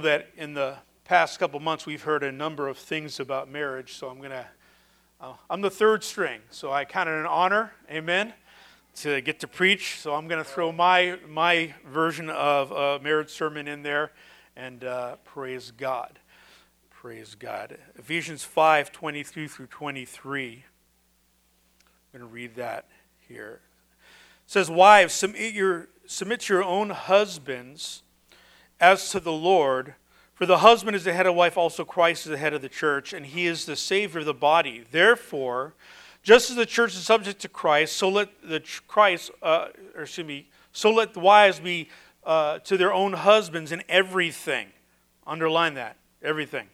that in the past couple months we've heard a number of things about marriage, so I'm going to, uh, I'm the third string, so I count it an honor, amen, to get to preach. So I'm going to throw my, my version of a marriage sermon in there, and uh, praise God. Praise God. Ephesians 5 23 through 23. I'm going to read that here. It says, Wives, submit your, submit your own husbands as to the Lord, for the husband is the head of wife, also Christ is the head of the church, and he is the Savior of the body. Therefore, just as the church is subject to Christ, so let the Christ, uh, or excuse me, so let the wives be uh, to their own husbands in everything. Underline that, everything.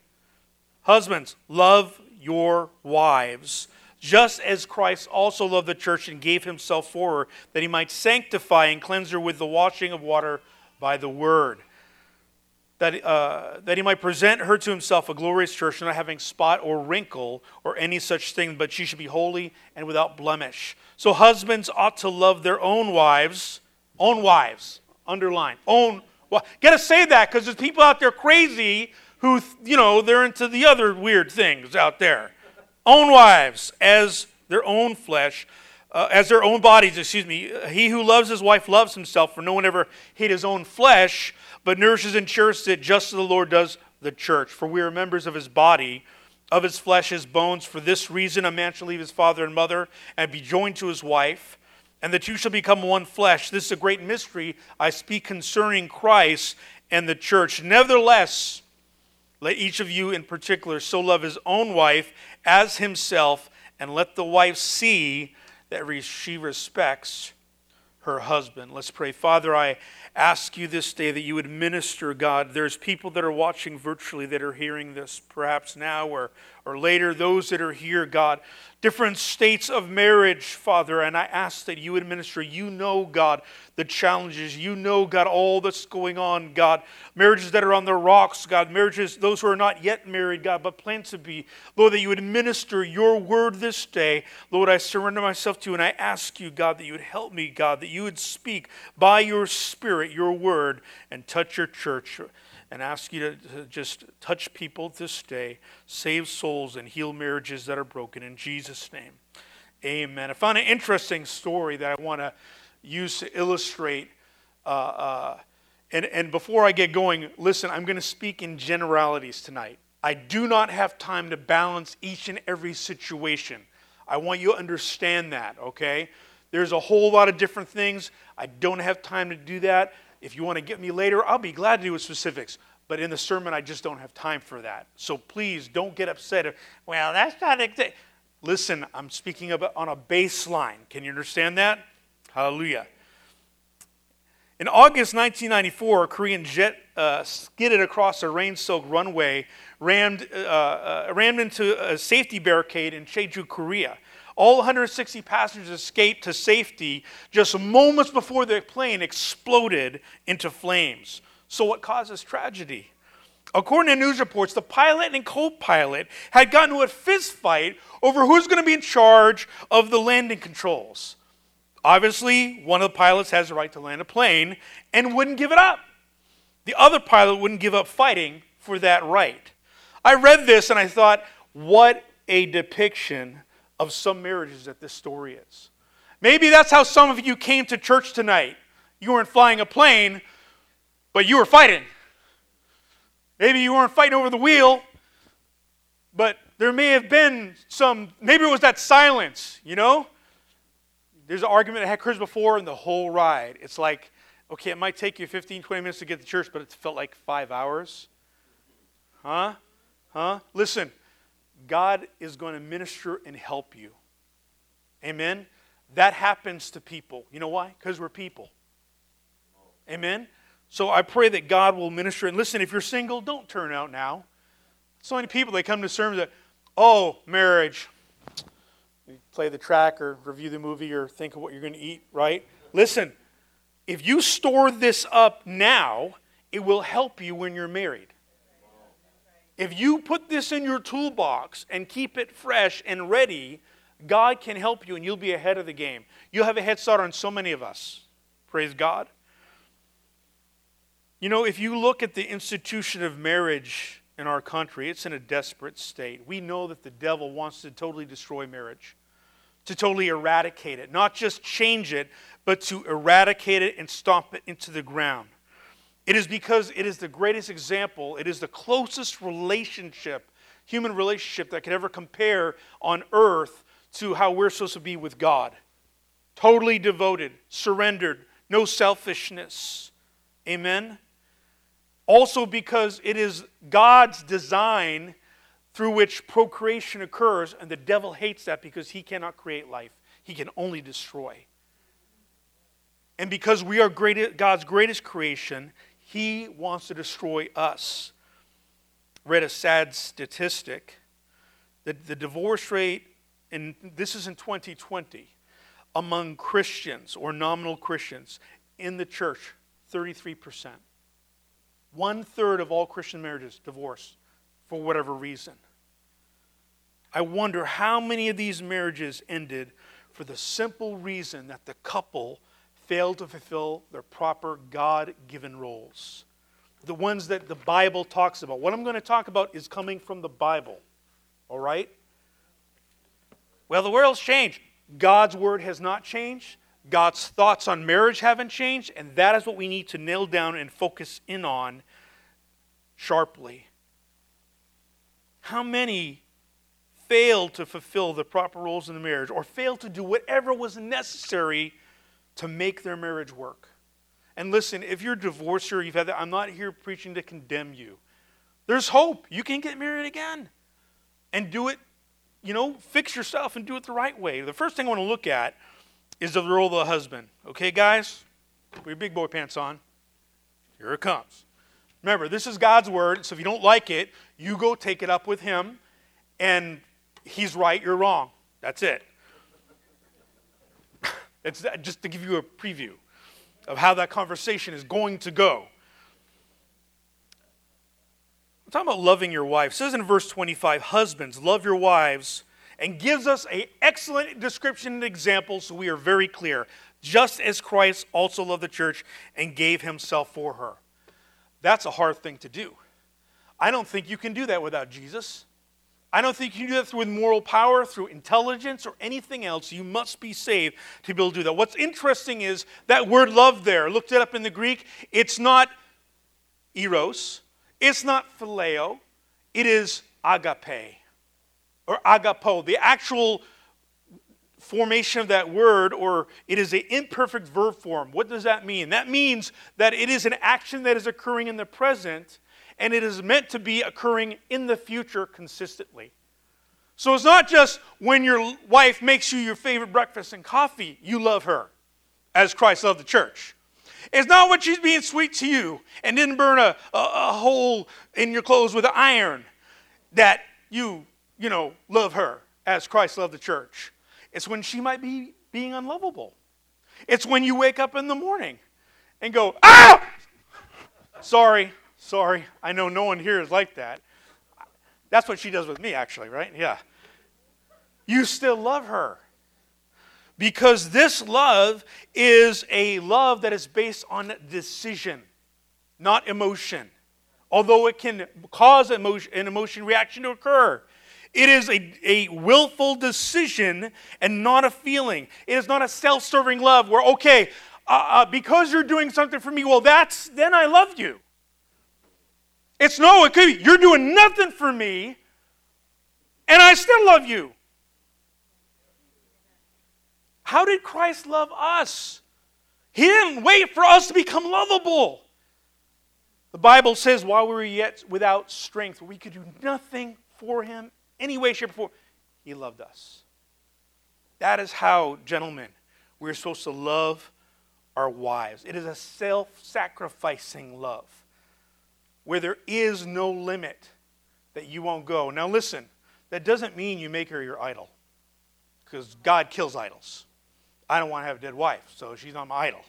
Husbands, love your wives, just as Christ also loved the church and gave himself for her, that he might sanctify and cleanse her with the washing of water by the word that, uh, that he might present her to himself a glorious church, not having spot or wrinkle or any such thing, but she should be holy and without blemish. So husbands ought to love their own wives, own wives, underline, own. Well, gotta say that because there's people out there crazy who, you know, they're into the other weird things out there. Own wives as their own flesh. Uh, as their own bodies, excuse me. He who loves his wife loves himself, for no one ever hate his own flesh but nourishes and cherishes it just as the Lord does the church. For we are members of his body, of his flesh, his bones. For this reason, a man shall leave his father and mother and be joined to his wife, and the two shall become one flesh. This is a great mystery. I speak concerning Christ and the church. Nevertheless, let each of you in particular so love his own wife as himself, and let the wife see that she respects her husband. Let's pray. Father, I ask you this day that you would minister, God. There's people that are watching virtually that are hearing this perhaps now or, or later, those that are here, God different states of marriage, Father, and I ask that you administer. You know, God, the challenges. You know, God, all that's going on, God. Marriages that are on the rocks, God. Marriages, those who are not yet married, God, but plan to be. Lord, that you would minister your word this day. Lord, I surrender myself to you, and I ask you, God, that you would help me, God, that you would speak by your spirit, your word, and touch your church and ask you to, to just touch people this day, save souls, and heal marriages that are broken. In Jesus' name, amen. I found an interesting story that I want to use to illustrate. Uh, uh, and, and before I get going, listen, I'm going to speak in generalities tonight. I do not have time to balance each and every situation. I want you to understand that, okay? There's a whole lot of different things. I don't have time to do that. If you want to get me later, I'll be glad to do with specifics. But in the sermon, I just don't have time for that. So please don't get upset. Well, that's not exact. Listen, I'm speaking about on a baseline. Can you understand that? Hallelujah. In August 1994, a Korean jet uh, skidded across a rain-soaked runway, rammed, uh, uh, rammed into a safety barricade in Jeju, Korea. All 160 passengers escaped to safety just moments before the plane exploded into flames. So, what causes tragedy? According to news reports, the pilot and co pilot had gotten into a fist fight over who's going to be in charge of the landing controls. Obviously, one of the pilots has the right to land a plane and wouldn't give it up. The other pilot wouldn't give up fighting for that right. I read this and I thought, what a depiction of some marriages that this story is. Maybe that's how some of you came to church tonight. You weren't flying a plane, but you were fighting. Maybe you weren't fighting over the wheel, but there may have been some, maybe it was that silence, you know? There's an argument I had before in the whole ride. It's like, okay, it might take you 15, 20 minutes to get to church, but it felt like five hours. Huh? Huh? Listen, God is going to minister and help you. Amen? That happens to people. You know why? Because we're people. Amen? So I pray that God will minister. And listen, if you're single, don't turn out now. So many people, they come to sermons that, oh, marriage. You play the track or review the movie or think of what you're going to eat, right? Listen, if you store this up now, it will help you when you're married. If you put this in your toolbox and keep it fresh and ready, God can help you and you'll be ahead of the game. You'll have a head start on so many of us. Praise God. You know, if you look at the institution of marriage in our country, it's in a desperate state. We know that the devil wants to totally destroy marriage, to totally eradicate it, not just change it, but to eradicate it and stomp it into the ground. It is because it is the greatest example, it is the closest relationship, human relationship that could ever compare on earth to how we're supposed to be with God. Totally devoted, surrendered, no selfishness. Amen? Also, because it is God's design through which procreation occurs, and the devil hates that because he cannot create life, he can only destroy. And because we are great, God's greatest creation, he wants to destroy us. Read a sad statistic that the divorce rate, and this is in 2020, among Christians or nominal Christians in the church, 33%. One third of all Christian marriages divorce for whatever reason. I wonder how many of these marriages ended for the simple reason that the couple failed to fulfill their proper God given roles. The ones that the Bible talks about. What I'm going to talk about is coming from the Bible. All right? Well, the world's changed. God's word has not changed. God's thoughts on marriage haven't changed, and that is what we need to nail down and focus in on sharply. How many failed to fulfill the proper roles in the marriage or failed to do whatever was necessary to make their marriage work? And listen, if you're divorced or you've had that, I'm not here preaching to condemn you. There's hope. You can get married again and do it, you know, fix yourself and do it the right way. The first thing I want to look at is the role of the husband. Okay, guys? Put your big boy pants on. Here it comes. Remember, this is God's word, so if you don't like it, you go take it up with him, and he's right, you're wrong. That's it. It's just to give you a preview of how that conversation is going to go. I'm talking about loving your wife. It says in verse 25, Husbands, love your wives and gives us an excellent description and example so we are very clear. Just as Christ also loved the church and gave himself for her. That's a hard thing to do. I don't think you can do that without Jesus. I don't think you can do that through moral power, through intelligence, or anything else. You must be saved to be able to do that. What's interesting is that word love there, looked it up in the Greek, it's not eros, it's not phileo, it is agape or agapo, the actual formation of that word, or it is an imperfect verb form. What does that mean? That means that it is an action that is occurring in the present and it is meant to be occurring in the future consistently. So it's not just when your wife makes you your favorite breakfast and coffee, you love her as Christ loved the church. It's not when she's being sweet to you and didn't burn a, a, a hole in your clothes with an iron that you you know, love her as Christ loved the church. It's when she might be being unlovable. It's when you wake up in the morning and go, ah! Sorry, sorry. I know no one here is like that. That's what she does with me, actually, right? Yeah. You still love her. Because this love is a love that is based on decision, not emotion. Although it can cause emotion, an emotion reaction to occur, it is a, a willful decision and not a feeling. It is not a self serving love where, okay, uh, uh, because you're doing something for me, well, that's, then I love you. It's no, it could be, you're doing nothing for me, and I still love you. How did Christ love us? He didn't wait for us to become lovable. The Bible says, while we were yet without strength, we could do nothing for him any way, shape, or form. He loved us. That is how, gentlemen, we're supposed to love our wives. It is a self sacrificing love where there is no limit that you won't go. Now, listen, that doesn't mean you make her your idol because God kills idols. I don't want to have a dead wife, so she's not my idol.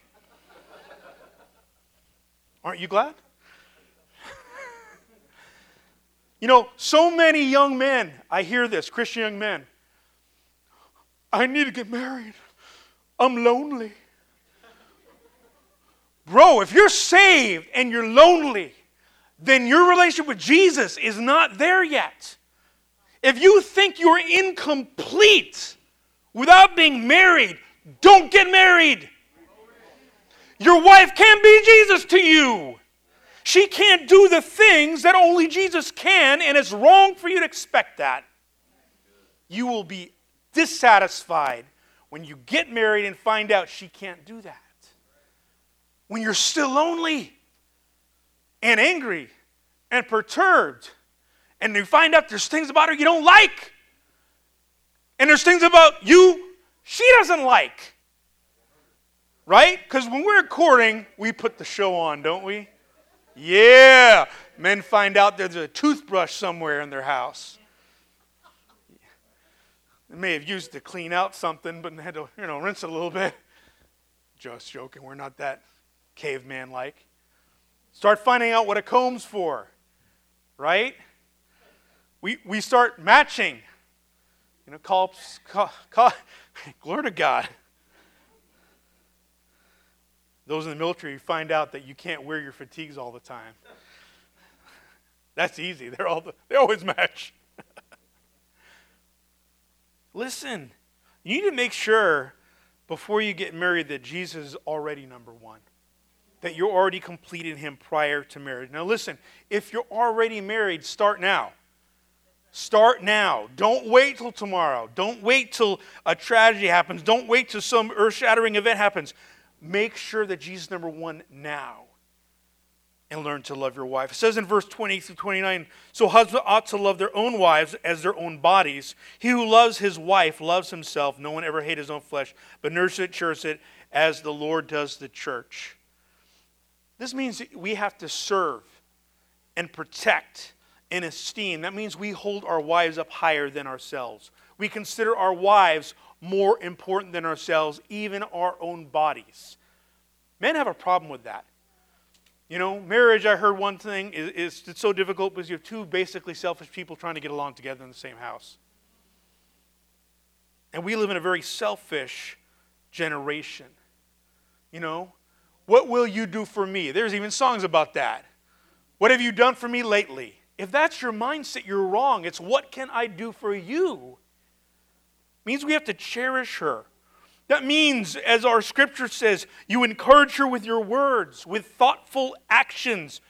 Aren't you glad? You know, so many young men, I hear this, Christian young men, I need to get married. I'm lonely. Bro, if you're saved and you're lonely, then your relationship with Jesus is not there yet. If you think you're incomplete without being married, don't get married. Your wife can't be Jesus to you. She can't do the things that only Jesus can, and it's wrong for you to expect that. You will be dissatisfied when you get married and find out she can't do that. When you're still lonely and angry and perturbed, and you find out there's things about her you don't like, and there's things about you she doesn't like. Right? Because when we're courting, we put the show on, don't we? Yeah. Men find out there's a toothbrush somewhere in their house. They may have used to clean out something, but they had to, you know, rinse it a little bit. Just joking. We're not that caveman like. Start finding out what a comb's for, right? We, we start matching. You know, call, call, call glory to God. Those in the military find out that you can't wear your fatigues all the time. That's easy. They're all they always match. Listen, you need to make sure before you get married that Jesus is already number one. That you're already completed him prior to marriage. Now listen, if you're already married, start now. Start now. Don't wait till tomorrow. Don't wait till a tragedy happens. Don't wait till some earth shattering event happens. Make sure that Jesus is number one now and learn to love your wife. It says in verse 20 through 29 So husbands ought to love their own wives as their own bodies. He who loves his wife loves himself. No one ever hated his own flesh, but nurses it, cherishes it, as the Lord does the church. This means we have to serve and protect and esteem. That means we hold our wives up higher than ourselves. We consider our wives more important than ourselves, even our own bodies. Men have a problem with that. You know, marriage, I heard one thing, is, is it's so difficult because you have two basically selfish people trying to get along together in the same house. And we live in a very selfish generation. You know, what will you do for me? There's even songs about that. What have you done for me lately? If that's your mindset, you're wrong. It's what can I do for you? It means we have to cherish her. That means, as our scripture says, you encourage her with your words, with thoughtful actions.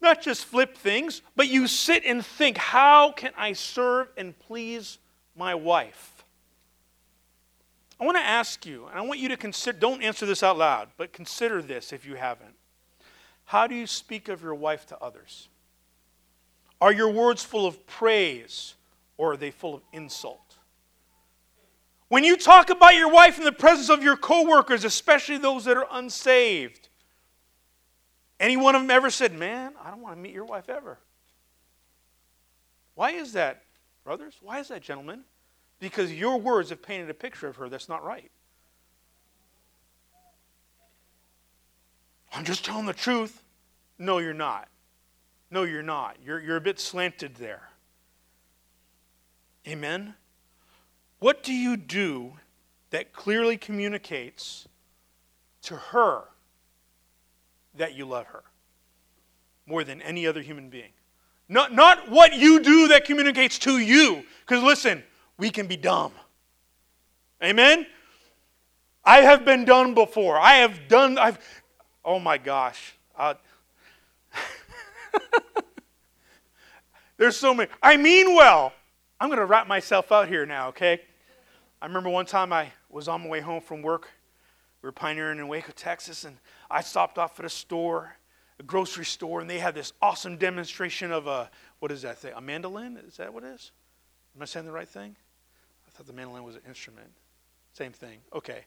Not just flip things, but you sit and think, how can I serve and please my wife? I want to ask you, and I want you to consider, don't answer this out loud, but consider this if you haven't. How do you speak of your wife to others? Are your words full of praise or are they full of insult? When you talk about your wife in the presence of your coworkers, especially those that are unsaved, any one of them ever said, Man, I don't want to meet your wife ever? Why is that, brothers? Why is that, gentlemen? Because your words have painted a picture of her that's not right. I'm just telling the truth. No, you're not. No, you're not. You're, you're a bit slanted there. Amen? What do you do that clearly communicates to her that you love her more than any other human being? Not, not what you do that communicates to you. Because listen, we can be dumb. Amen? I have been done before. I have done, I've, oh my gosh. There's so many. I mean well. I'm going to wrap myself out here now, okay? I remember one time I was on my way home from work. We were pioneering in Waco, Texas, and I stopped off at a store, a grocery store, and they had this awesome demonstration of a, what is that thing? A mandolin? Is that what it is? Am I saying the right thing? Thought the mandolin was an instrument. Same thing. Okay.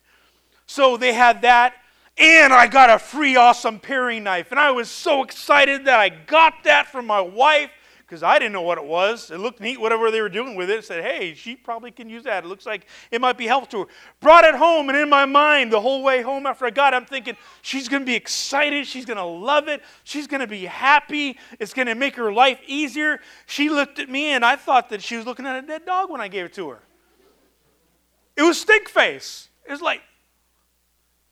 So they had that, and I got a free awesome paring knife, and I was so excited that I got that from my wife because I didn't know what it was. It looked neat, whatever they were doing with it. Said, hey, she probably can use that. It looks like it might be helpful to her. Brought it home, and in my mind, the whole way home after I got it, I'm thinking, she's going to be excited. She's going to love it. She's going to be happy. It's going to make her life easier. She looked at me, and I thought that she was looking at a dead dog when I gave it to her. It was stink face. It was like,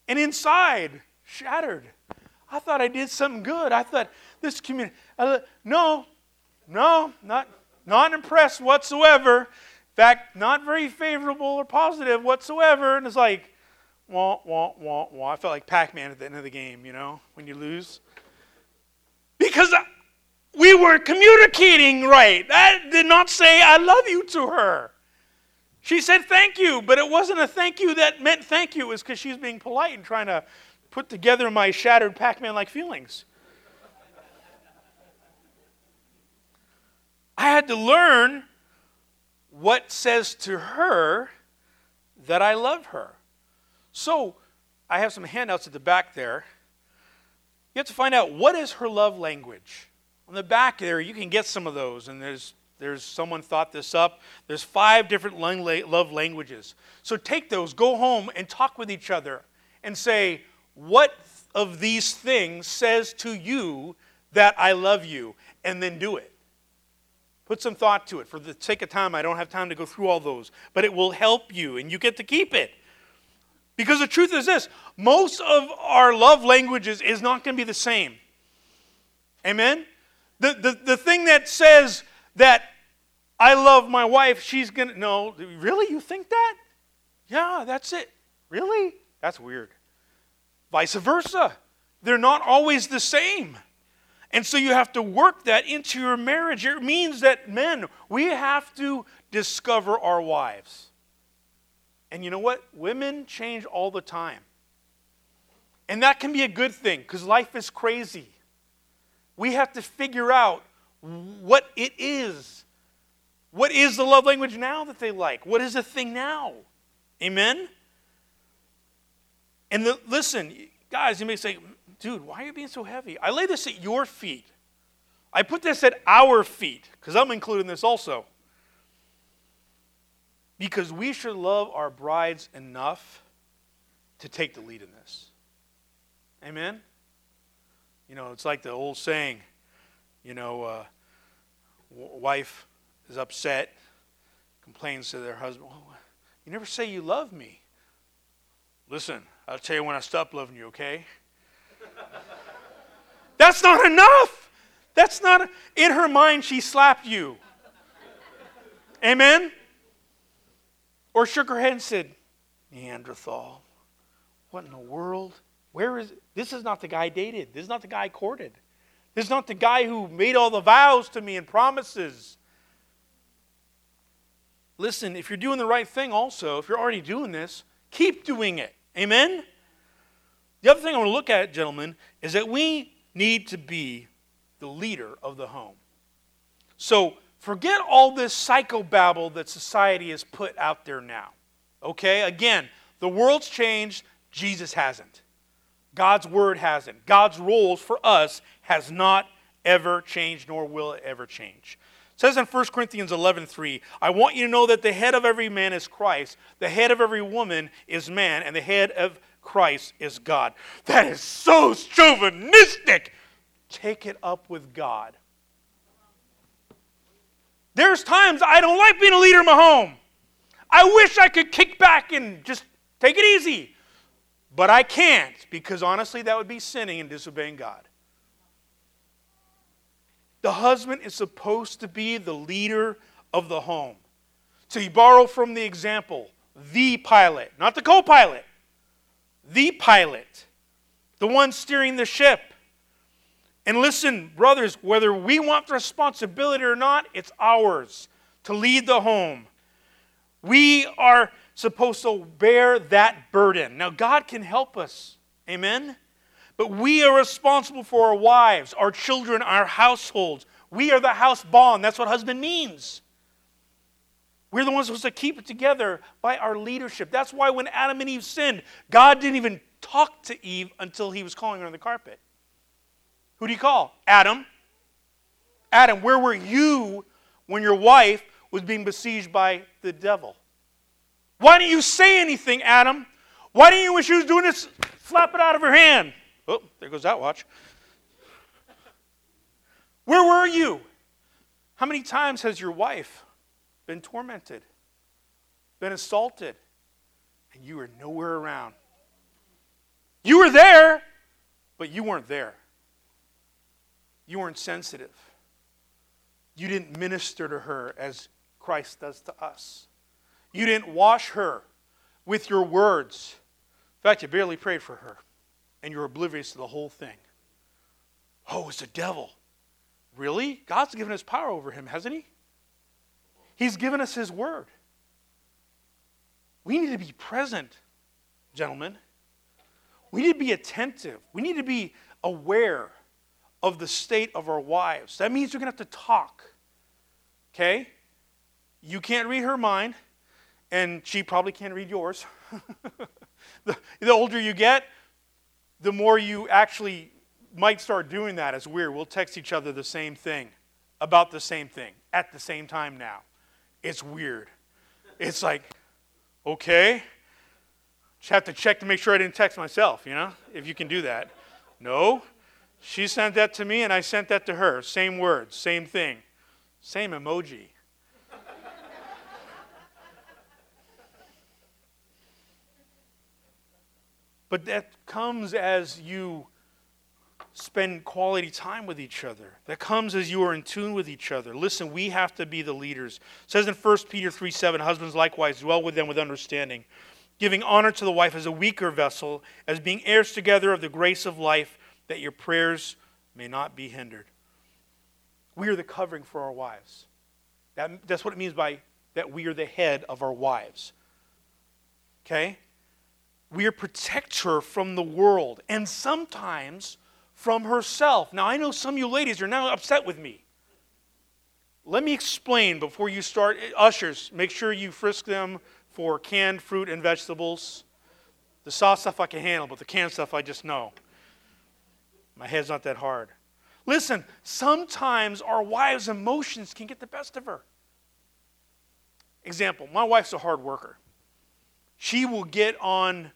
and inside, shattered. I thought I did something good. I thought this community. Thought, no, no, not, not impressed whatsoever. In fact, not very favorable or positive whatsoever. And it's like, wah, wah, wah, wah. I felt like Pac Man at the end of the game, you know, when you lose. Because we weren't communicating right. I did not say, I love you to her. She said thank you, but it wasn't a thank you that meant thank you. It was because she was being polite and trying to put together my shattered Pac Man like feelings. I had to learn what says to her that I love her. So, I have some handouts at the back there. You have to find out what is her love language. On the back there, you can get some of those, and there's there's someone thought this up. There's five different love languages. So take those, go home and talk with each other and say, what of these things says to you that I love you? And then do it. Put some thought to it. For the sake of time, I don't have time to go through all those, but it will help you and you get to keep it. Because the truth is this most of our love languages is not going to be the same. Amen? The, the, the thing that says that I love my wife, she's going to. No, really? You think that? Yeah, that's it. Really? That's weird. Vice versa. They're not always the same. And so you have to work that into your marriage. It means that men, we have to discover our wives. And you know what? Women change all the time. And that can be a good thing because life is crazy. We have to figure out what it is. What is the love language now that they like? What is the thing now? Amen? And the, listen, guys, you may say, dude, why are you being so heavy? I lay this at your feet. I put this at our feet because I'm including this also. Because we should love our brides enough to take the lead in this. Amen? You know, it's like the old saying, you know, uh, wife is upset, complains to their husband, You never say you love me. Listen, I'll tell you when I stop loving you, okay? That's not enough. That's not, in her mind, she slapped you. Amen? Or shook her head and said, Neanderthal, what in the world? Where is? This is not the guy I dated. This is not the guy I courted. Is not the guy who made all the vows to me and promises. Listen, if you're doing the right thing, also, if you're already doing this, keep doing it. Amen? The other thing I want to look at, gentlemen, is that we need to be the leader of the home. So forget all this psychobabble that society has put out there now. Okay? Again, the world's changed, Jesus hasn't. God's word hasn't. God's rules for us has not ever changed, nor will it ever change. It says in 1 Corinthians 11:3, I want you to know that the head of every man is Christ, the head of every woman is man, and the head of Christ is God. That is so chauvinistic. Take it up with God. There's times I don't like being a leader in my home. I wish I could kick back and just take it easy. But I can't because honestly, that would be sinning and disobeying God. The husband is supposed to be the leader of the home. So you borrow from the example the pilot, not the co pilot, the pilot, the one steering the ship. And listen, brothers, whether we want the responsibility or not, it's ours to lead the home. We are supposed to bear that burden. Now, God can help us. Amen? But we are responsible for our wives, our children, our households. We are the house bond. That's what husband means. We're the ones supposed to keep it together by our leadership. That's why when Adam and Eve sinned, God didn't even talk to Eve until he was calling her on the carpet. Who do you call? Adam. Adam, where were you when your wife was being besieged by the devil? Why didn't you say anything, Adam? Why didn't you, when she was doing this, slap it out of her hand? Oh, there goes that watch. Where were you? How many times has your wife been tormented, been assaulted, and you were nowhere around? You were there, but you weren't there. You weren't sensitive. You didn't minister to her as Christ does to us. You didn't wash her with your words. In fact, you barely prayed for her, and you're oblivious to the whole thing. Oh, it's the devil. Really? God's given us power over him, hasn't he? He's given us his word. We need to be present, gentlemen. We need to be attentive. We need to be aware of the state of our wives. That means you're going to have to talk. Okay? You can't read her mind, and she probably can't read yours. the, the older you get, the more you actually might start doing that. It's weird. We'll text each other the same thing about the same thing at the same time now. It's weird. It's like, okay. Just have to check to make sure I didn't text myself, you know, if you can do that. No. She sent that to me and I sent that to her. Same words, same thing, same emoji. But that comes as you spend quality time with each other. That comes as you are in tune with each other. Listen, we have to be the leaders. It says in 1 Peter 3 7, husbands likewise dwell with them with understanding, giving honor to the wife as a weaker vessel, as being heirs together of the grace of life, that your prayers may not be hindered. We are the covering for our wives. That, that's what it means by that we are the head of our wives. Okay? We are protect her from the world. And sometimes from herself. Now, I know some of you ladies are now upset with me. Let me explain before you start. Eh, ushers, make sure you frisk them for canned fruit and vegetables. The soft stuff I can handle, but the canned stuff I just know. My head's not that hard. Listen, sometimes our wives' emotions can get the best of her. Example, my wife's a hard worker. She will get on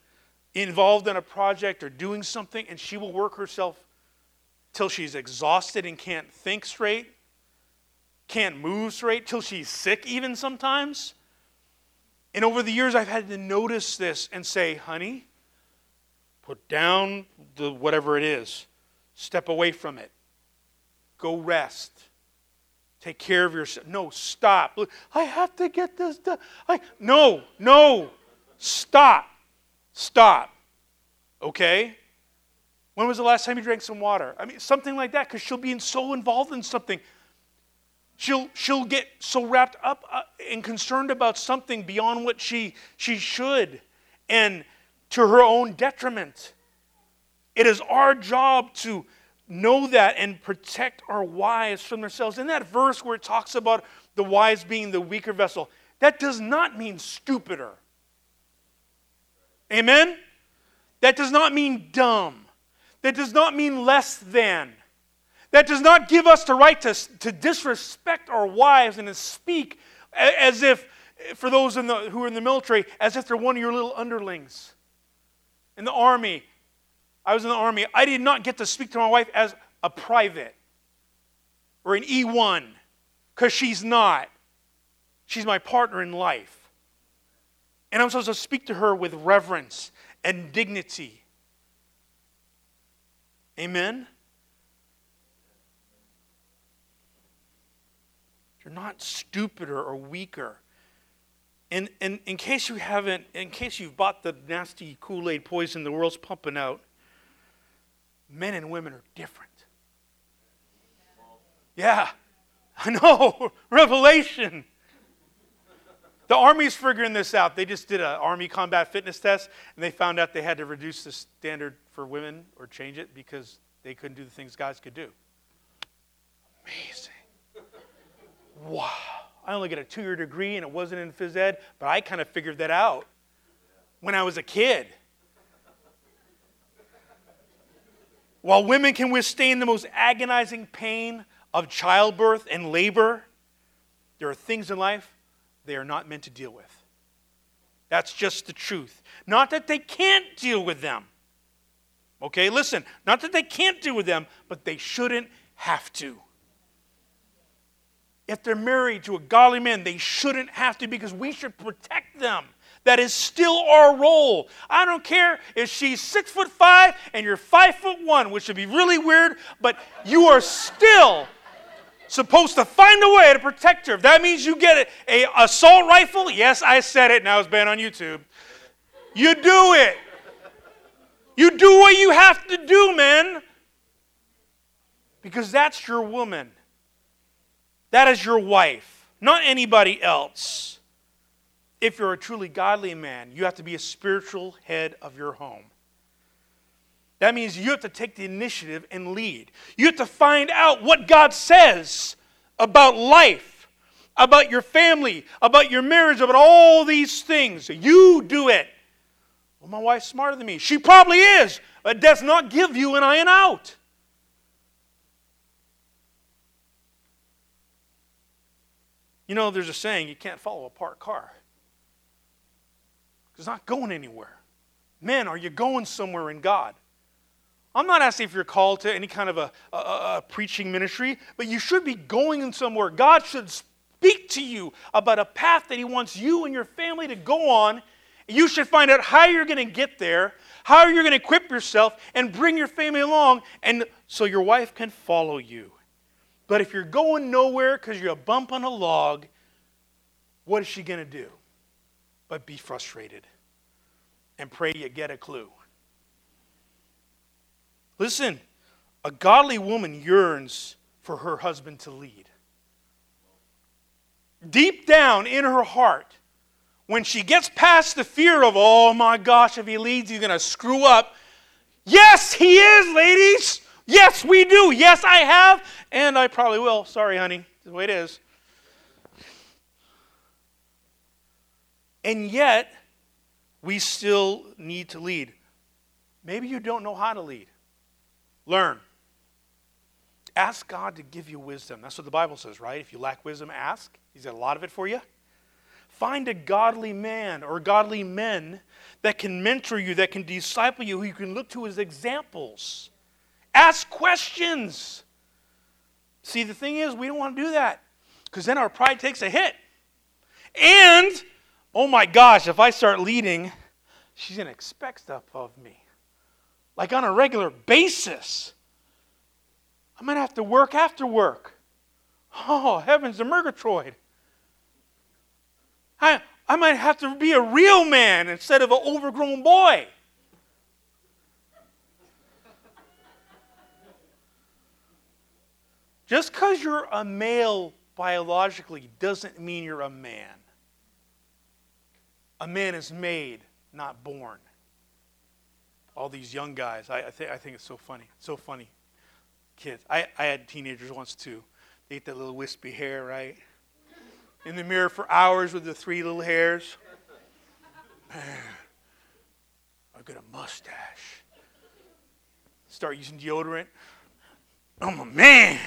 involved in a project or doing something and she will work herself till she's exhausted and can't think straight, can't move straight, till she's sick, even sometimes. And over the years, I've had to notice this and say, honey, put down the whatever it is, step away from it, go rest. Take care of yourself. No, stop. I have to get this done. I, no, no, stop. Stop. Okay? When was the last time you drank some water? I mean, something like that, because she'll be so involved in something. She'll, she'll get so wrapped up uh, and concerned about something beyond what she, she should, and to her own detriment. It is our job to know that and protect our wives from themselves. In that verse where it talks about the wives being the weaker vessel, that does not mean stupider. Amen? That does not mean dumb. That does not mean less than. That does not give us the right to, to disrespect our wives and to speak as if, for those the, who are in the military, as if they're one of your little underlings. In the army, I was in the army, I did not get to speak to my wife as a private or an E1 because she's not. She's my partner in life. And I'm supposed to speak to her with reverence and dignity Amen? You're not stupider or weaker. And, and in case you haven't, in case you've bought the nasty Kool Aid poison the world's pumping out, men and women are different. Yeah, I know. Revelation. The Army's figuring this out. They just did an Army combat fitness test, and they found out they had to reduce the standard for women or change it because they couldn't do the things guys could do. Amazing. Wow. I only got a two year degree and it wasn't in phys ed, but I kind of figured that out when I was a kid. While women can withstand the most agonizing pain of childbirth and labor, there are things in life they are not meant to deal with. That's just the truth. Not that they can't deal with them. Okay, listen, not that they can't deal with them, but they shouldn't have to. If they're married to a godly man, they shouldn't have to because we should protect them. That is still our role. I don't care if she's six foot five and you're five foot one, which would be really weird, but you are still supposed to find a way to protect her. If that means you get a, assault rifle, yes, I said it, now it's banned on YouTube. You do it. You do what you have to do, man. Because that's your woman. That is your wife, not anybody else. If you're a truly godly man, you have to be a spiritual head of your home. That means you have to take the initiative and lead. You have to find out what God says about life, about your family, about your marriage, about all these things. You do it. Well, my wife's smarter than me. She probably is. but does not give you an iron out. You know, there's a saying you can't follow a parked car. It's not going anywhere. Men, are you going somewhere in God? I'm not asking if you're called to any kind of a, a, a, preaching ministry, but you should be going somewhere. God should speak to you about a path that He wants you and your family to go on. You should find out how you're going to get there, how you're going to equip yourself, and bring your family along, and so your wife can follow you. But if you're going nowhere because you're a bump on a log, what is she going to do? But be frustrated and pray you get a clue. Listen, a godly woman yearns for her husband to lead. Deep down in her heart, when she gets past the fear of, oh my gosh, if he leads, he's going to screw up. Yes, he is, ladies. Yes, we do. Yes, I have, and I probably will. Sorry, honey. the way it is. And yet, we still need to lead. Maybe you don't know how to lead. Learn. Ask God to give you wisdom. That's what the Bible says, right? If you lack wisdom, ask. He's got a lot of it for you. Find a godly man or godly men that can mentor you, that can disciple you, who you can look to as examples. Ask questions. See, the thing is, we don't want to do that because then our pride takes a hit. And, oh my gosh, if I start leading, she's going to expect stuff of me like on a regular basis. I'm going to have to work after work. Oh, heavens to Murgatroyd. I, I might have to be a real man instead of an overgrown boy. Just because you're a male biologically doesn't mean you're a man. A man is made, not born all these young guys. I, I, th- I think it's so funny. so funny. Kids. I, I had teenagers once too. They ate that little wispy hair, right? In the mirror for hours with the three little hairs. Man, I've got a mustache. Start using deodorant. I'm a man.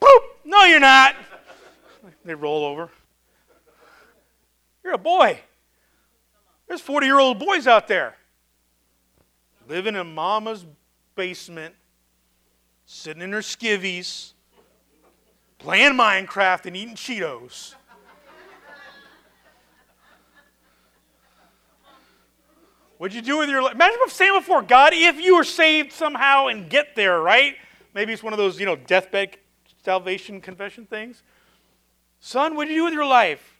Boop! No, you're not. They roll over. You're a boy. There's 40 year old boys out there living in mama's basement, sitting in their skivvies, playing Minecraft and eating Cheetos. What'd you do with your life? Imagine what I'm saying before God, if you were saved somehow and get there, right? Maybe it's one of those, you know, deathbed salvation confession things. Son, what'd you do with your life?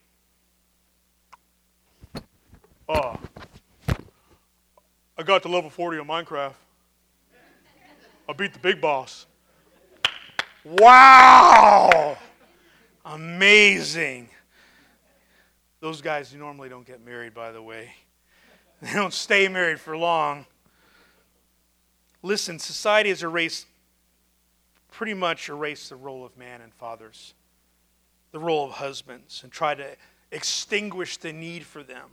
Oh, I got to level 40 on Minecraft. I beat the big boss. Wow! Amazing. Those guys normally don't get married, by the way. They don't stay married for long. Listen, society has erased, pretty much erased the role of man and fathers, the role of husbands, and tried to extinguish the need for them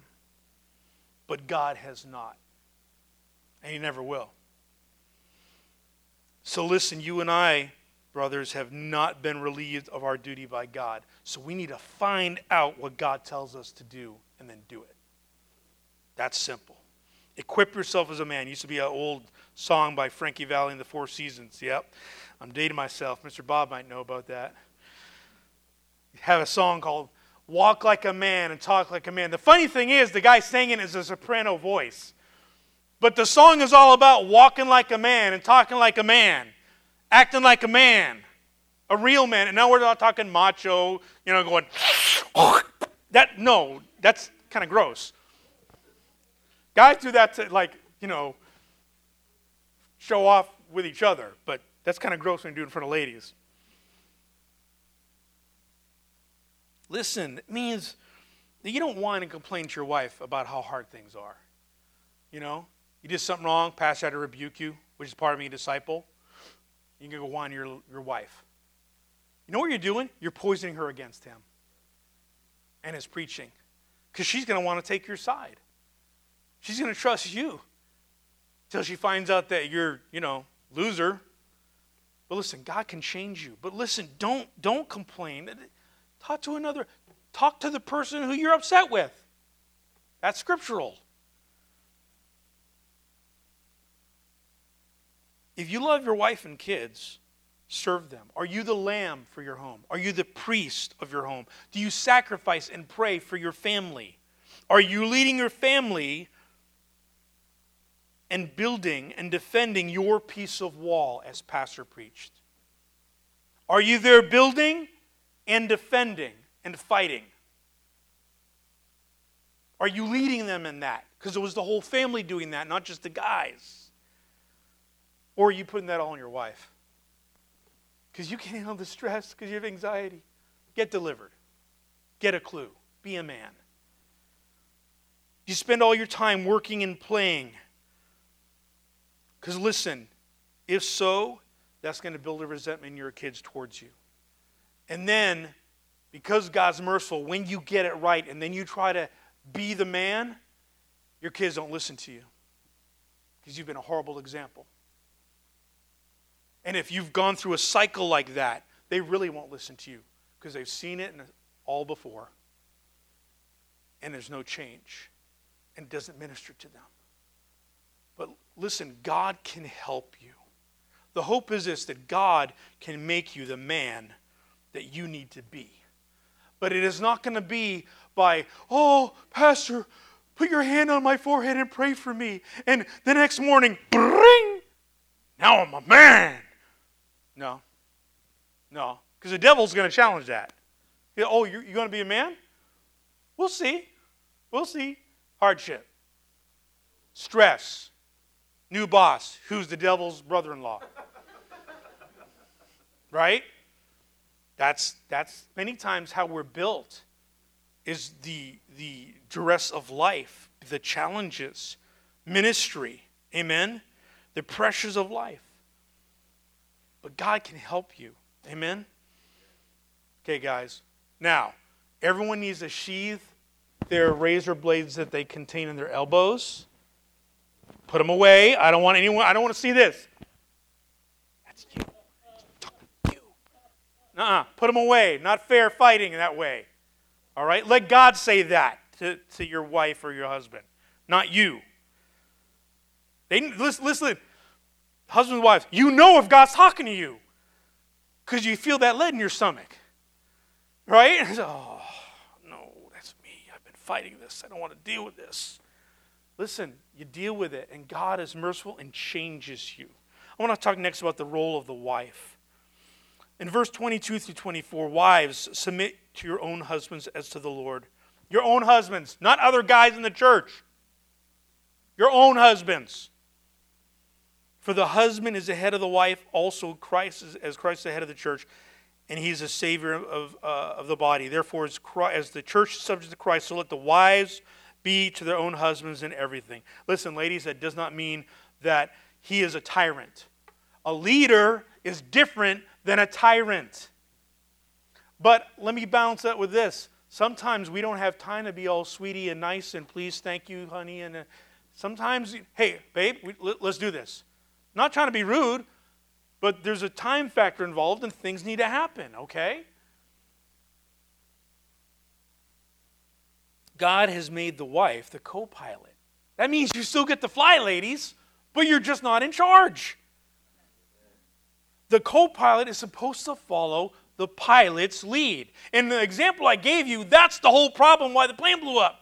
but God has not. And He never will. So listen, you and I, brothers, have not been relieved of our duty by God. So we need to find out what God tells us to do and then do it. That's simple. Equip yourself as a man. Used to be an old song by Frankie Valli in the Four Seasons. Yep. I'm dating myself. Mr. Bob might know about that. Have a song called walk like a man and talk like a man. The funny thing is, the guy singing is a soprano voice. But the song is all about walking like a man and talking like a man, acting like a man, a real man. And now we're not talking macho, you know, going, that, no, that's kind of gross. Guys do that to, like, you know, show off with each other, but that's kind of gross when you do it in front of ladies. Listen, it means that you don't whine and complain to your wife about how hard things are. You know, you did something wrong, pastor had to rebuke you, which is part of being a disciple. You can go whine to your, your wife. You know what you're doing? You're poisoning her against him and his preaching. Because she's going to want to take your side. She's going to trust you till she finds out that you're, you know, loser. But listen, God can change you. But listen, don't don't complain. Talk to another. Talk to the person who you're upset with. That's scriptural. If you love your wife and kids, serve them. Are you the lamb for your home? Are you the priest of your home? Do you sacrifice and pray for your family? Are you leading your family and building and defending your piece of wall as pastor preached? Are you there building and defending and fighting? Are you leading them in that? Because it was the whole family doing that, not just the guys. Or are you putting that all on your wife? Because you can't handle the stress because you have anxiety. Get delivered. Get a clue. Be a man. You spend all your time working and playing. Because listen, if so, that's going to build a resentment in your kids towards you. And then, because God's merciful, when you get it right and then you try to be the man, your kids don't listen to you because you've been a horrible example. And if you've gone through a cycle like that, they really won't listen to you because they've seen it all before. And there's no change. And doesn't minister to them. But listen, God can help you. The hope is this that God can make you the man that you need to be. But it is not going to be by, oh, Pastor, put your hand on my forehead and pray for me. And the next morning, bring, now I'm a man. No. No. Because the devil's going to challenge that. Oh, you're, you're going to be a man? We'll see. We'll see. Hardship, stress, new boss, who's the devil's brother in law. right? That's, that's many times how we're built is the, the duress of life, the challenges, ministry, amen? The pressures of life. But God can help you, amen? Okay, guys. Now, everyone needs to sheathe their razor blades that they contain in their elbows. Put them away. I don't want anyone, I don't want to see this. Uh. Put them away. Not fair fighting in that way. All right? Let God say that to, to your wife or your husband, not you. They, listen, listen, husbands and wives, you know if God's talking to you because you feel that lead in your stomach. Right? oh, no, that's me. I've been fighting this. I don't want to deal with this. Listen, you deal with it, and God is merciful and changes you. I want to talk next about the role of the wife. In verse 22 through 24, wives, submit to your own husbands as to the Lord. Your own husbands, not other guys in the church. Your own husbands. For the husband is the head of the wife, also Christ is, as Christ is the head of the church, and he's the savior of, uh, of the body. Therefore, as, Christ, as the church is subject to Christ, so let the wives be to their own husbands in everything. Listen, ladies, that does not mean that he is a tyrant. A leader is different than a tyrant. But let me balance that with this. Sometimes we don't have time to be all sweetie and nice and please, thank you, honey. And uh, sometimes, hey, babe, we, let, let's do this. not trying to be rude, but there's a time factor involved and things need to happen, okay? God has made the wife the co pilot. That means you still get to fly, ladies, but you're just not in charge. The co pilot is supposed to follow the pilot's lead. In the example I gave you, that's the whole problem why the plane blew up.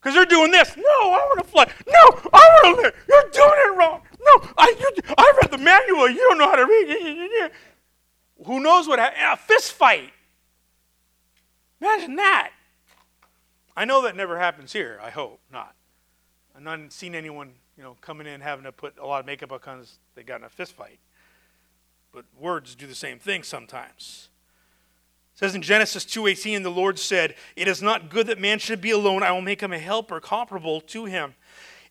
Because they're doing this. No, I want to fly. No, I want to live. You're doing it wrong. No, I, you, I read the manual. You don't know how to read. Who knows what happened? A fist fight. Imagine that. I know that never happens here. I hope not. I've not seen anyone, you know, coming in having to put a lot of makeup on because they got in a fist fight. But words do the same thing sometimes. It says in Genesis 2:18, the Lord said, "It is not good that man should be alone. I will make him a helper comparable to him."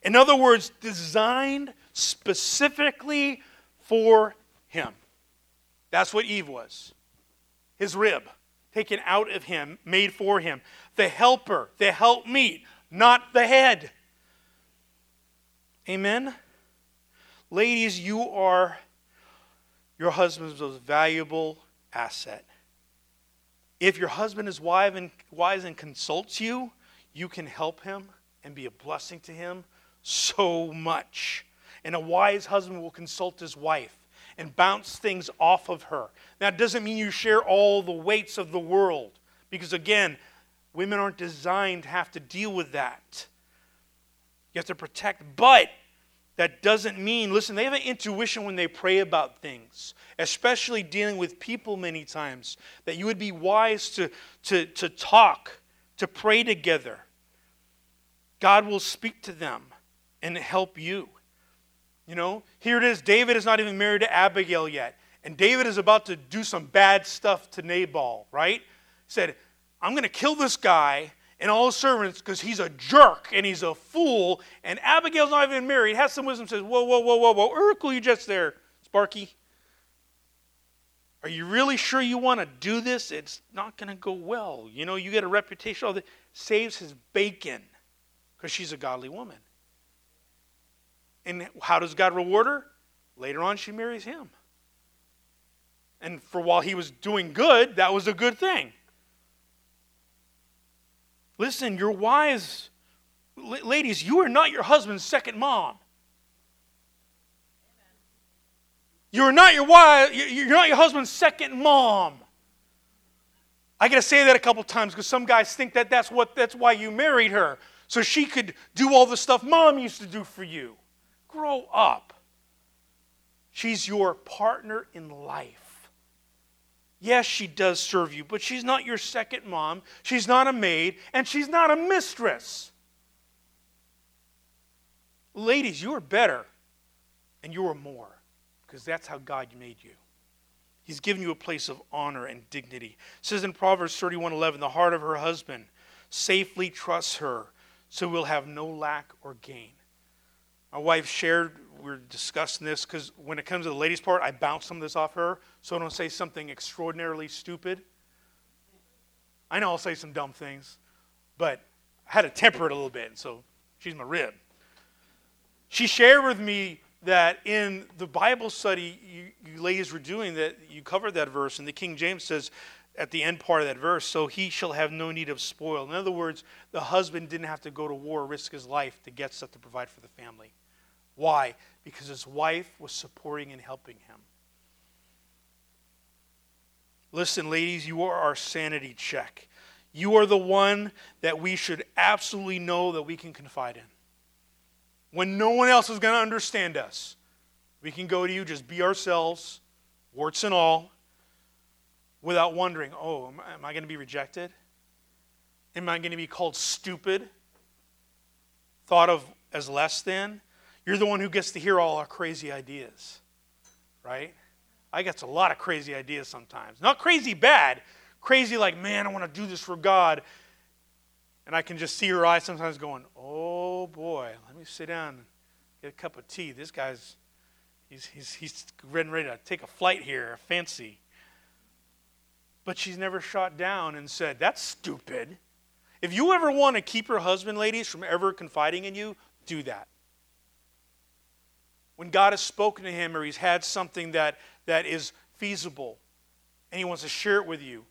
In other words, designed specifically for him. That's what Eve was. His rib, taken out of him, made for him. The helper, the helpmeet, not the head. Amen. Ladies, you are your husband's most valuable asset. If your husband is wise and, wise and consults you, you can help him and be a blessing to him so much. And a wise husband will consult his wife and bounce things off of her. Now, doesn't mean you share all the weights of the world, because again, women aren't designed to have to deal with that. You have to protect, but that doesn't mean, listen, they have an intuition when they pray about things, especially dealing with people many times, that you would be wise to, to, to talk, to pray together. God will speak to them and help you. You know, here it is. David is not even married to Abigail yet. And David is about to do some bad stuff to Nabal, right? He said, I'm going to kill this guy and all his servants because he's a jerk and he's a fool. And Abigail's not even married. Has some wisdom, says, Whoa, whoa, whoa, whoa, whoa. Urkel, you just there, Sparky. Are you really sure you want to do this? It's not going to go well. You know, you get a reputation. All that saves his bacon because she's a godly woman. And how does God reward her? Later on, she marries him. And for while he was doing good, that was a good thing. Listen, your wives, ladies, you are not your husband's second mom. You're not your wife, you're not your husband's second mom. I got to say that a couple times because some guys think that that's what that's why you married her. So she could do all the stuff mom used to do for you. Grow up. She's your partner in life. Yes, she does serve you, but she's not your second mom. She's not a maid, and she's not a mistress. Ladies, you are better, and you are more, because that's how God made you. He's given you a place of honor and dignity. It says in Proverbs 31:11, the heart of her husband safely trusts her, so will have no lack or gain. My wife shared we are discussing this because when it comes to the ladies' part, I bounce some of this off her so I don't say something extraordinarily stupid. I know I'll say some dumb things, but I had to temper it a little bit, so she's my rib. She shared with me that in the Bible study you, you ladies were doing that you covered that verse, and the King James says at the end part of that verse, so he shall have no need of spoil. In other words, the husband didn't have to go to war, risk his life to get stuff to provide for the family. Why? Because his wife was supporting and helping him. Listen, ladies, you are our sanity check. You are the one that we should absolutely know that we can confide in. When no one else is going to understand us, we can go to you, just be ourselves, warts and all, without wondering, oh, am I, going to be rejected? Am I going to be called stupid? Thought of as less than? You're the one who gets to hear all our crazy ideas, right? I get a lot of crazy ideas sometimes. Not crazy bad, crazy like, man, I want to do this for God. And I can just see her eyes sometimes going, oh boy, let me sit down and get a cup of tea. This guy's, he's, he's, he's ready, ready to take a flight here, fancy. But she's never shot down and said, that's stupid. If you ever want to keep your husband, ladies, from ever confiding in you, do that when God has spoken to him or he's had something that, that is feasible and he wants to share it with you.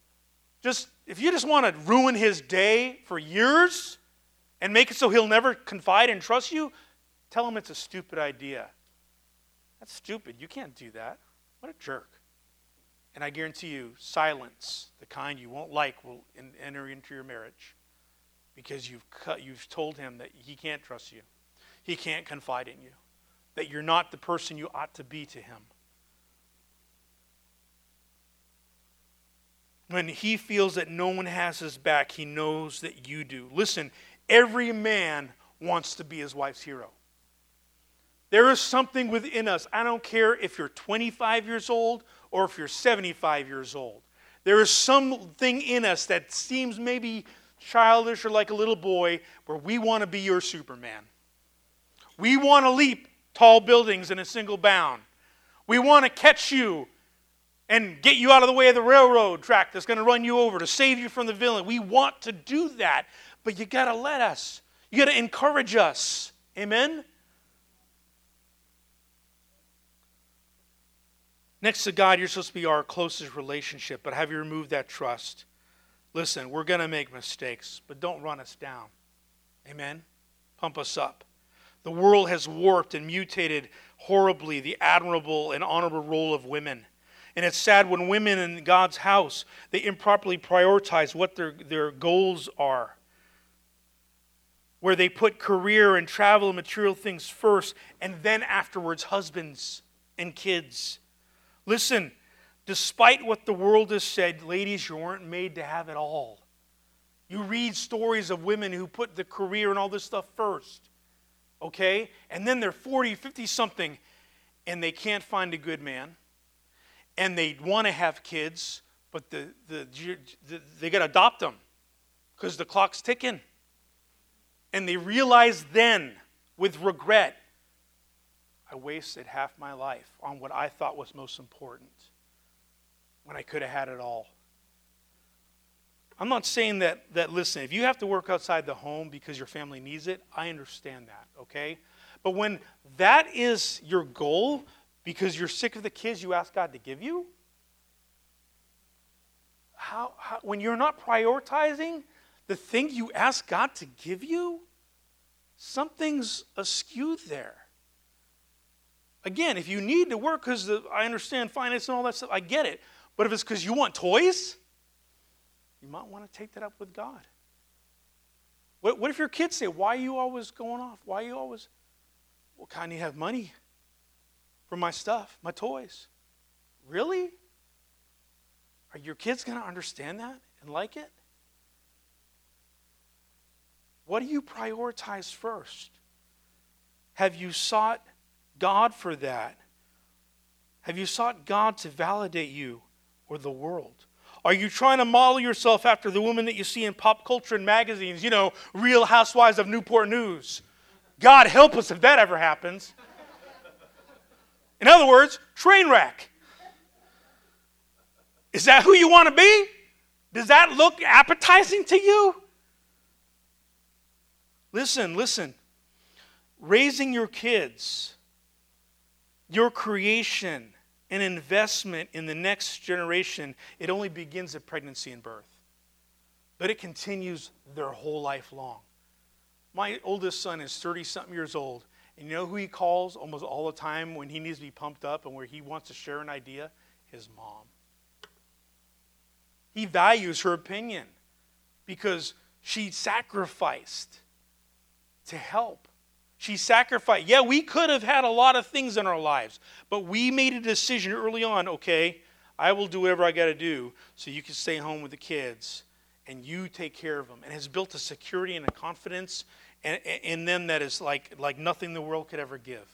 Just if you just want to ruin his day for years and make it so he'll never confide and trust you, tell him it's a stupid idea. That's stupid. You can't do that. What a jerk. And I guarantee you, silence, the kind you won't like, will enter into your marriage because you've, cut, you've told him that he can't trust you, he can't confide in you, that you're not the person you ought to be to him. When he feels that no one has his back, he knows that you do. Listen, every man wants to be his wife's hero. There is something within us. I don't care if you're 25 years old or if you're 75 years old. There is something in us that seems maybe childish or like a little boy where we want to be your Superman. We want to leap tall buildings in a single bound. We want to catch you and get you out of the way of the railroad track that's going to run you over to save you from the villain. We want to do that, but you got to let us. You got to encourage us. Amen? Next to God, you're supposed to be our closest relationship, but have you removed that trust? Listen, we're going to make mistakes, but don't run us down. Amen? Pump us up. The world has warped and mutated horribly the admirable and honorable role of women. And it's sad when women in God's house, they improperly prioritize what their, their goals are. Where they put career and travel and material things first, and then afterwards, husbands and kids. Listen, despite what the world has said, ladies, you weren't made to have it all. You read stories of women who put the career and all this stuff first, okay? And then they're 40, 50 something, and they can't find a good man and they want to have kids, but the, the, the they got to adopt them because the clock's ticking. And they realize then, with regret, I wasted half my life on what I thought was most important when I could have had it all. I'm not saying that, that, listen, if you have to work outside the home because your family needs it, I understand that, okay? But when that is your goal, because you're sick of the kids you ask God to give you? How, how, when you're not prioritizing the thing you ask God to give you, something's askew there. Again, if you need to work because I understand finance and all that stuff, I get it. But if it's because you want toys, you might want to take that up with God. What, what if your kids say, Why are you always going off? Why are you always. Well, kind of have money for my stuff, my toys. Really? Are your kids going to understand that and like it? What do you prioritize first? Have you sought God for that? Have you sought God to validate you or the world? Are you trying to model yourself after the woman that you see in pop culture and magazines? You know, Real Housewives of Newport News. God help us if that ever happens. In other words, train wreck. Is that who you want to be? Does that look appetizing to you? Listen, listen. Raising your kids, your creation, an investment in the next generation, it only begins at pregnancy and birth. But it continues their whole life long. My oldest son is 30 something years old, and you know who he calls almost all the time when he needs to be pumped up and where he wants to share an idea? His mom. He values her opinion because she sacrificed to help. She sacrificed. Yeah, we could have had a lot of things in our lives, but we made a decision early on okay, I will do whatever I got to do so you can stay home with the kids and you take care of them. And has built a security and a confidence in them that is like, like nothing the world could ever give.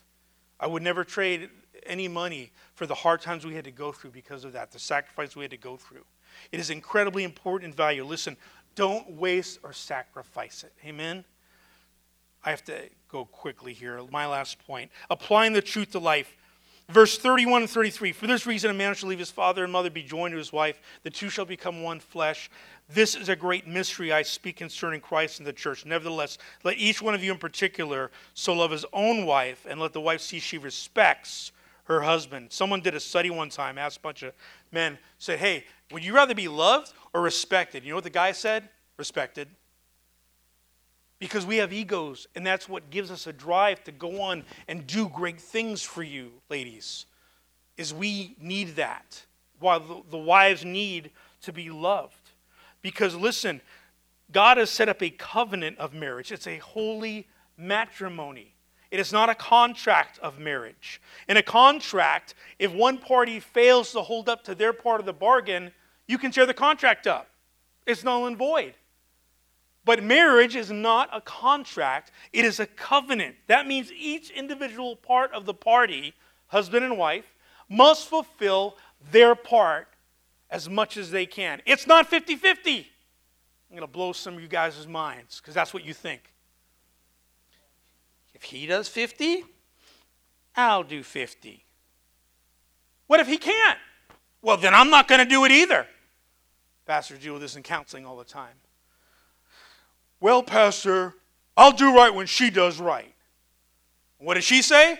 I would never trade any money for the hard times we had to go through because of that, the sacrifice we had to go through. It is incredibly important value. Listen, don't waste or sacrifice it. Amen? I have to go quickly here. My last point. Applying the truth to life. Verse 31 and 33 For this reason, a man shall leave his father and mother, be joined to his wife. The two shall become one flesh. This is a great mystery I speak concerning Christ and the church. Nevertheless, let each one of you in particular so love his own wife, and let the wife see she respects her husband. Someone did a study one time, asked a bunch of men, said, Hey, would you rather be loved or respected? You know what the guy said? Respected. Because we have egos, and that's what gives us a drive to go on and do great things for you, ladies. Is we need that. why the, the wives need to be loved. Because listen, God has set up a covenant of marriage, it's a holy matrimony. It is not a contract of marriage. In a contract, if one party fails to hold up to their part of the bargain, you can tear the contract up. It's null and void. But marriage is not a contract, it is a covenant. That means each individual part of the party, husband and wife, must fulfill their part as much as they can. It's not 50 50. I'm going to blow some of you guys' minds because that's what you think. If he does 50, I'll do 50. What if he can't? Well, then I'm not going to do it either. Pastors deal with this in counseling all the time. Well, Pastor, I'll do right when she does right. What does she say?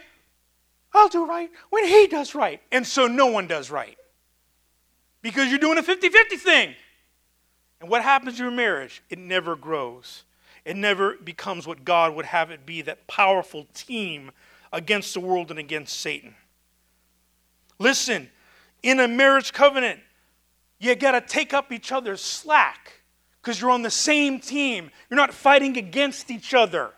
I'll do right when he does right. And so no one does right. Because you're doing a 50 50 thing. And what happens to your marriage? It never grows. It never becomes what God would have it be that powerful team against the world and against Satan. Listen, in a marriage covenant, you got to take up each other's slack because you're on the same team. You're not fighting against each other.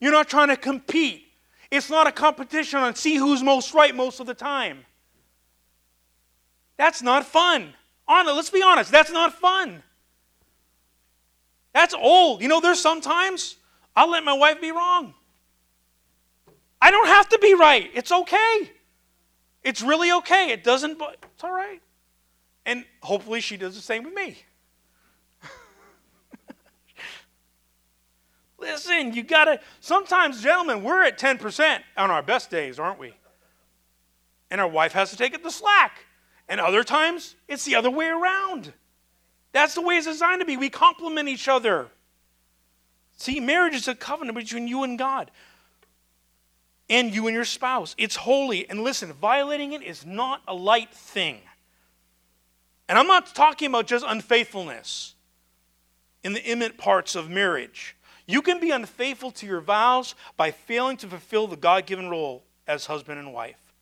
You're not trying to compete. It's not a competition on see who's most right most of the time. That's not fun. Let's be honest, that's not fun. That's old. You know, there's sometimes I'll let my wife be wrong. I don't have to be right. It's okay. It's really okay. It doesn't, it's all right. And hopefully she does the same with me. Listen, you got to, sometimes, gentlemen, we're at 10% on our best days, aren't we? And our wife has to take it the slack. And other times, it's the other way around. That's the way it's designed to be. We complement each other. See, marriage is a covenant between you and God and you and your spouse. It's holy. And listen, violating it is not a light thing. And I'm not talking about just unfaithfulness in the intimate parts of marriage. You can be unfaithful to your vows by failing to fulfill the God given role as husband and wife.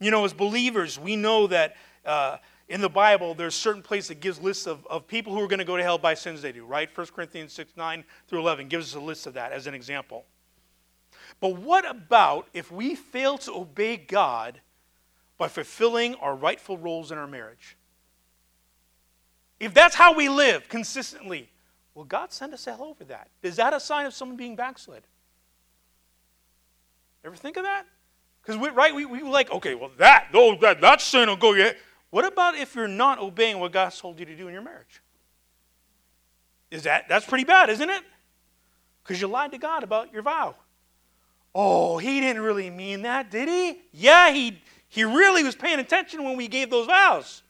You know, as believers, we know that uh, in the Bible, there's certain place that gives lists of, of people who are going to go to hell by sins they do, right? 1 Corinthians 6, 9 through 11 gives us a list of that as an example. But what about if we fail to obey God by fulfilling our rightful roles in our marriage? If that's how we live consistently, will God send us hell over that? Is that a sign of someone being backslid? Ever think of that? Because we right, we, we like, okay, well, that, oh, that, that sin will go. Yeah. What about if you're not obeying what God's told you to do in your marriage? Is that, that's pretty bad, isn't it? Because you lied to God about your vow. Oh, he didn't really mean that, did he? Yeah, he, he really was paying attention when we gave those vows.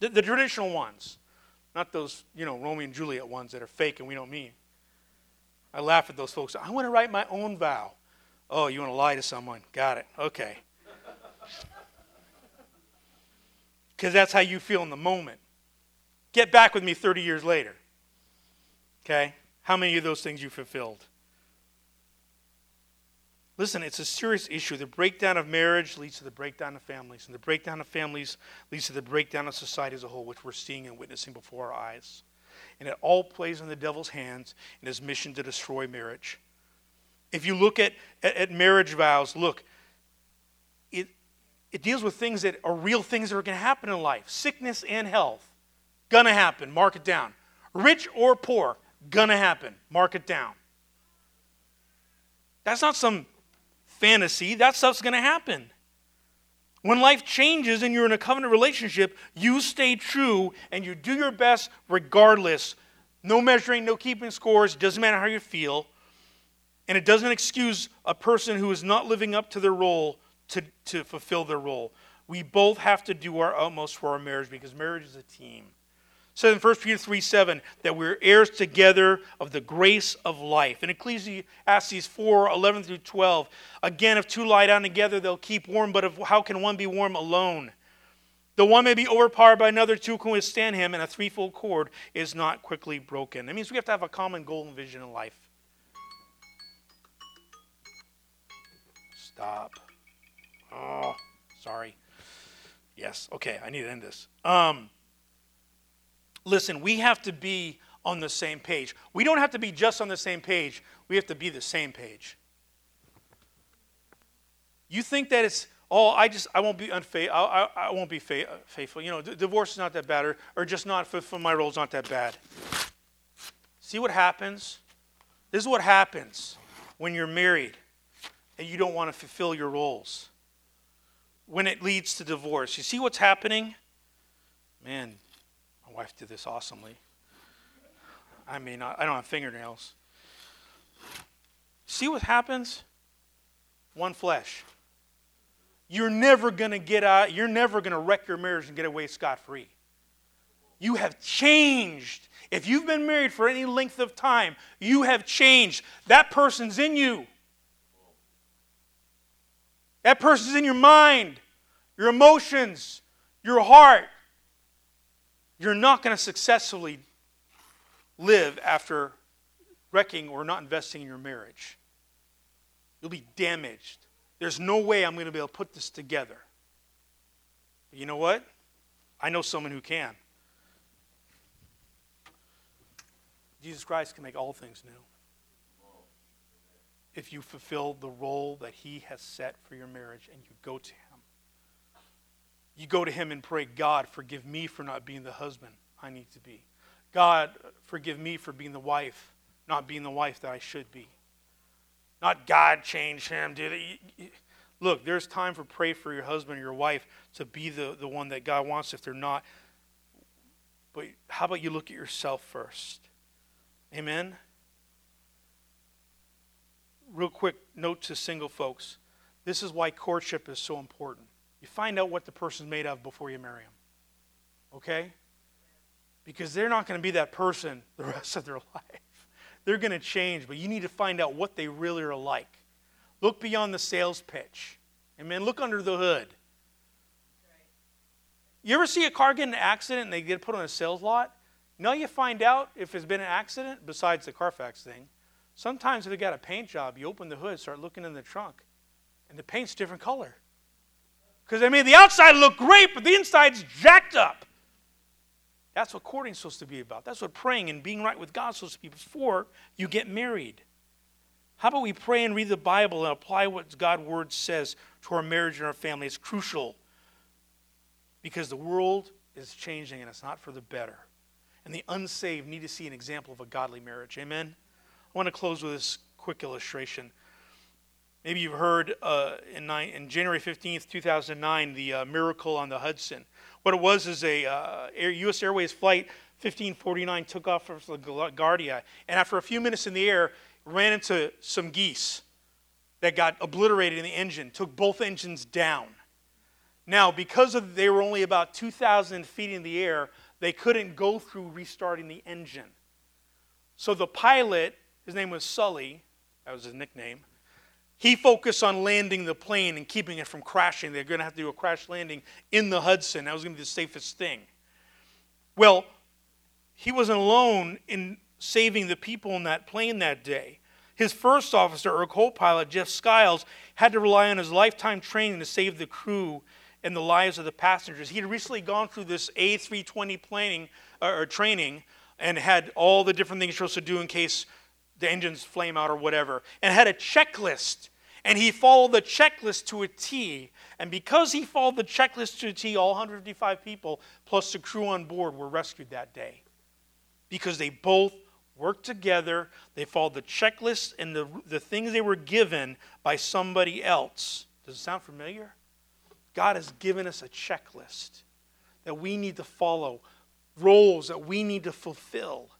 The, the traditional ones, not those, you know, Romeo and Juliet ones that are fake and we don't mean. I laugh at those folks. I want to write my own vow. Oh, you want to lie to someone? Got it. Okay. Because that's how you feel in the moment. Get back with me 30 years later. Okay? How many of those things you fulfilled? Listen, it's a serious issue. The breakdown of marriage leads to the breakdown of families, and the breakdown of families leads to the breakdown of society as a whole, which we're seeing and witnessing before our eyes. And it all plays in the devil's hands in his mission to destroy marriage. If you look at, at, at marriage vows, look, it, it deals with things that are real things that are going to happen in life sickness and health. Gonna happen, mark it down. Rich or poor, gonna happen, mark it down. That's not some fantasy. That stuff's going to happen. When life changes and you're in a covenant relationship, you stay true and you do your best regardless. No measuring, no keeping scores, doesn't matter how you feel. And it doesn't excuse a person who is not living up to their role to, to fulfill their role. We both have to do our utmost for our marriage because marriage is a team says in 1 Peter 3 7 that we're heirs together of the grace of life. In Ecclesiastes 4 11 through 12, again, if two lie down together, they'll keep warm, but if, how can one be warm alone? The one may be overpowered by another, two can withstand him, and a threefold cord is not quickly broken. That means we have to have a common goal and vision in life. Stop. Oh, sorry. Yes. Okay, I need to end this. Um, listen, we have to be on the same page. We don't have to be just on the same page, we have to be the same page. You think that it's, oh, I just, I won't be unfaithful, I, I, I, won't be fa- uh, faithful. You know, d- divorce is not that bad, or, or just not for my role is not that bad. See what happens? This is what happens when you're married and you don't want to fulfill your roles. When it leads to divorce. You see what's happening? Man, wife did this awesomely. I mean, I don't have fingernails. See what happens? One flesh. You're never going to get out, you're never going to wreck your marriage and get away scot free. You have changed. If you've been married for any length of time, you have changed. That person's in you. That person's in your mind, your emotions, your heart. You're not going to successfully live after wrecking or not investing in your marriage. You'll be damaged. There's no way I'm going to be able to put this together. But you know what? I know someone who can. Jesus Christ can make all things new. If you fulfill the role that He has set for your marriage and you go to Him, you go to Him and pray, God, forgive me for not being the husband I need to be. God, forgive me for being the wife, not being the wife that I should be. Not God change him. Dude. Look, there's time for pray for your husband or your wife to be the, the one that God wants if they're not. But how about you look at yourself first? Amen? Real quick note to single folks. This is why courtship is so important. You find out what the person's made of before you marry them. Okay? because they're not going to be that person the rest of their life. They're going to change, but you need to find out what they really are like. Look beyond the sales pitch. Amen. Look under the hood. You ever see a car get in an accident and they get put on a sales lot? Now you find out if it's been an accident besides the Carfax thing. Sometimes if they got a paint job, you open the hood, start looking in the trunk, and the paint's different color. Because they made the outside look great, but the inside's jacked up. That's what courting is supposed to be about. That's what praying and being right with God is supposed to be before you get married. How about we pray and read the Bible and apply what God's word says to our marriage and our family? It's crucial because the world is changing and it's not for the better. And the unsaved need to see an example of a godly marriage. Amen? I want to close with this quick illustration. Maybe you've heard uh, in, nine, in, January 15th, 2009, the uh, miracle on the Hudson. What it was is a uh, Air, U.S. Airways flight 1549 took off from LaGuardia, and after a few minutes in the air, ran into some geese that got obliterated in the engine, took both engines down. Now, because of they were only about 2,000 feet in the air, they couldn't go through restarting the engine. So the pilot, his name was Sully, that was his nickname, he focused on landing the plane and keeping it from crashing. They're going to have to do a crash landing in the Hudson. That was going to be the safest thing. Well, he wasn't alone in saving the people in that plane that day. His first officer, or co pilot, Jeff Skiles, had to rely on his lifetime training to save the crew and the lives of the passengers. He had recently gone through this A320 planning, or training and had all the different things you're supposed to do in case the engines flame out or whatever, and had a checklist. And he followed the checklist to a T. And because he followed the checklist to a T, all 155 people plus the crew on board were rescued that day. Because they both worked together, they followed the checklist and the, the things they were given by somebody else. Does it sound familiar? God has given us a checklist that we need to follow, roles that we need to fulfill.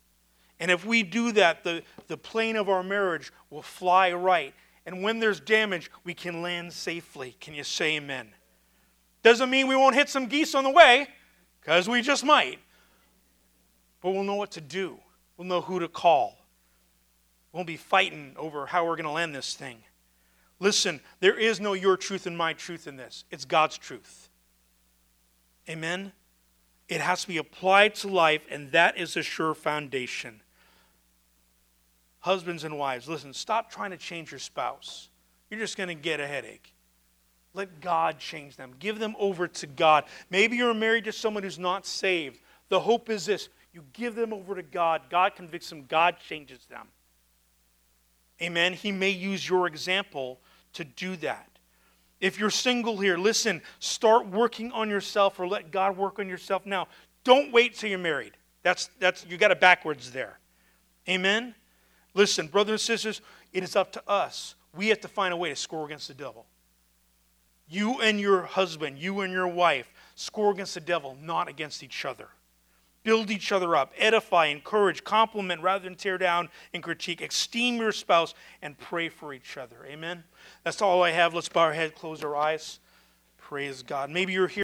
And if we do that, the, the plane of our marriage will fly right. And when there's damage, we can land safely. Can you say amen? Doesn't mean we won't hit some geese on the way, because we just might. But we'll know what to do, we'll know who to call. We won't be fighting over how we're going to land this thing. Listen, there is no your truth and my truth in this, it's God's truth. Amen? It has to be applied to life, and that is a sure foundation. Husbands and wives, listen, stop trying to change your spouse. You're just going to get a headache. Let God change them. Give them over to God. Maybe you're married to someone who's not saved. The hope is this you give them over to God. God convicts them, God changes them. Amen. He may use your example to do that. If you're single here, listen, start working on yourself or let God work on yourself now. Don't wait till you're married. That's that's you got it backwards there. Amen. Listen, brothers and sisters, it is up to us. We have to find a way to score against the devil. You and your husband, you and your wife, score against the devil, not against each other. Build each other up, edify, encourage, compliment rather than tear down and critique. Esteem your spouse and pray for each other. Amen. That's all I have. Let's bow our head, close our eyes. Praise God. Maybe you're here.